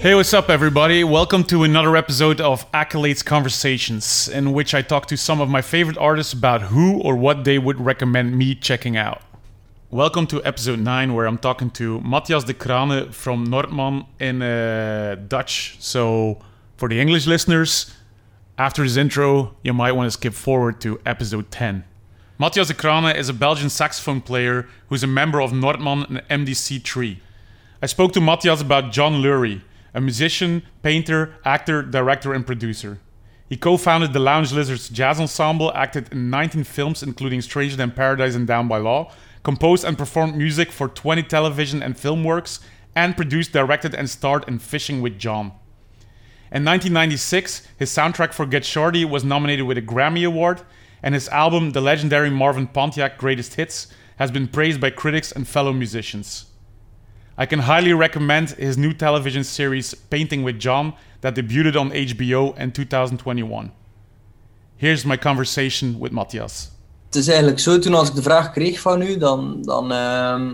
Hey, what's up, everybody? Welcome to another episode of Accolades Conversations, in which I talk to some of my favorite artists about who or what they would recommend me checking out. Welcome to episode 9, where I'm talking to Matthias de Krane from Nordman in uh, Dutch. So, for the English listeners, after this intro, you might want to skip forward to episode 10. Matthias de Krane is a Belgian saxophone player who's a member of Nordman and MDC3. I spoke to Matthias about John Lurie, a musician, painter, actor, director, and producer. He co founded the Lounge Lizards Jazz Ensemble, acted in 19 films, including Stranger Than Paradise and Down by Law, composed and performed music for 20 television and film works, and produced, directed, and starred in Fishing with John. In 1996, his soundtrack for Get Shorty was nominated with a Grammy Award, and his album, The Legendary Marvin Pontiac Greatest Hits, has been praised by critics and fellow musicians. I can highly recommend his new television series Painting with John that debuted on HBO in 2021. Here's my conversation with Matthias. Het is eigenlijk zo, toen als ik de vraag kreeg van u, dan, dan ehm,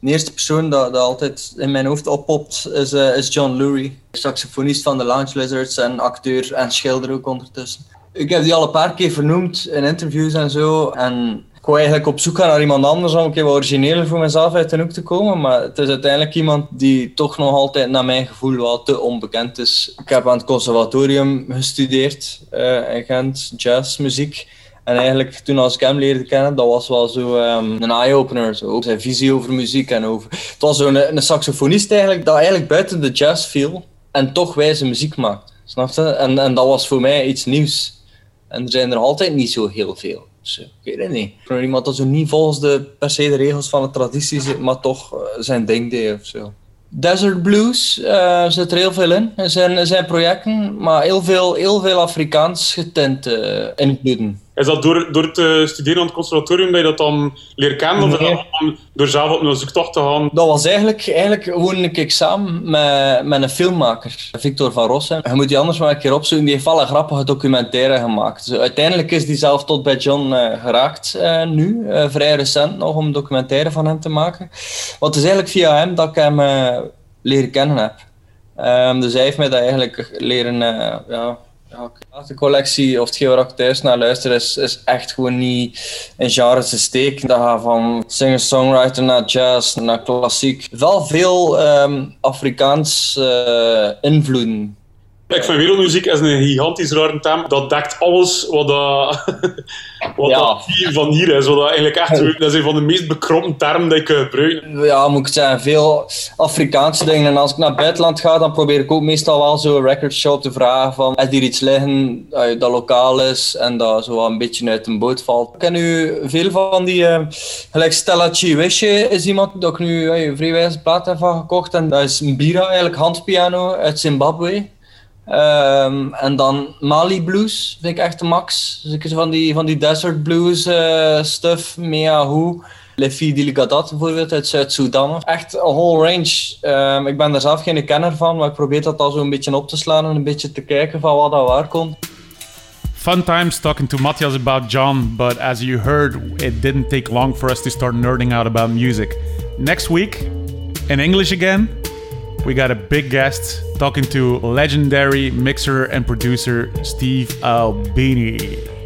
de eerste persoon dat, dat altijd in mijn hoofd oppopt is, eh, is John Lurie. Saxofonist van de Lounge Lizards en acteur en schilder ook ondertussen. Ik heb die al een paar keer vernoemd in interviews en zo. En ik wou eigenlijk op zoek gaan naar iemand anders om een keer wat origineler voor mezelf uit de hoek te komen. Maar het is uiteindelijk iemand die toch nog altijd naar mijn gevoel wel te onbekend is. Ik heb aan het conservatorium gestudeerd uh, in Gent, jazzmuziek. En eigenlijk toen als ik hem leerde kennen, dat was wel zo um, een eye-opener. Zo. Zijn visie over muziek en over... Het was zo'n een, saxofonist eigenlijk, dat eigenlijk buiten de jazz viel en toch wijze muziek maakt. Snap je? En, en dat was voor mij iets nieuws. En er zijn er altijd niet zo heel veel. Dus, ik weet het niet. Voor iemand dat zo niet volgens de, per se de regels van de traditie zit, maar toch zijn ding deed of zo. Desert Blues uh, zit er heel veel in, in zijn, in zijn projecten, maar heel veel, heel veel Afrikaans getint uh, invloeden. Is dat door, door te studeren aan het conservatorium dat je dat dan leert kennen? Of door zelf op een zoektocht te gaan? Dat was eigenlijk, eigenlijk gewoon een examen met, met een filmmaker, Victor van Rossum. Je moet die anders maar een keer opzoeken. Die heeft een grappige documentaire gemaakt. Dus uiteindelijk is die zelf tot bij John uh, geraakt uh, nu. Uh, vrij recent nog om een documentaire van hem te maken. Het is eigenlijk via hem dat ik hem leren kennen heb. Um, dus hij heeft mij dat eigenlijk leren... ja, ja, de collectie of hetgeen waar ik thuis naar luister is, is echt gewoon niet in genres te steken. Dat gaat van singer-songwriter naar jazz, naar klassiek. Wel veel um, Afrikaans uh, invloeden. Ik vind wereldmuziek is een gigantisch rare term. Dat dekt alles wat, dat, wat ja. dat hier van hier is. Wat dat eigenlijk echt, dat is een van de meest bekrompen termen die ik gebruik. Ja, moet ik zeggen. Veel Afrikaanse dingen. En als ik naar het buitenland ga, dan probeer ik ook meestal wel zo'n record shop te vragen van is hier iets liggen dat lokaal is en dat zo een beetje uit een boot valt. Ik ken nu veel van die, uh, gelijk Stella Chiwishe is iemand dat ik nu uh, een vrij wijze plaat heb van gekocht. En dat is een Bira, eigenlijk handpiano uit Zimbabwe. Um, en dan Mali Blues vind ik echt de max. Dus van die, van die desert blues uh, stuff, Mea Hu. Le bijvoorbeeld uit Zuid-Soedan. Echt een whole range. Um, ik ben daar zelf geen kenner van, maar ik probeer dat al zo een beetje op te slaan en een beetje te kijken van wat dat waar komt. Fun times talking to Matthias about John, but as you heard, it didn't take long for us to start nerding out about music. Next week, in English again, we got a big guest talking to legendary mixer and producer Steve Albini.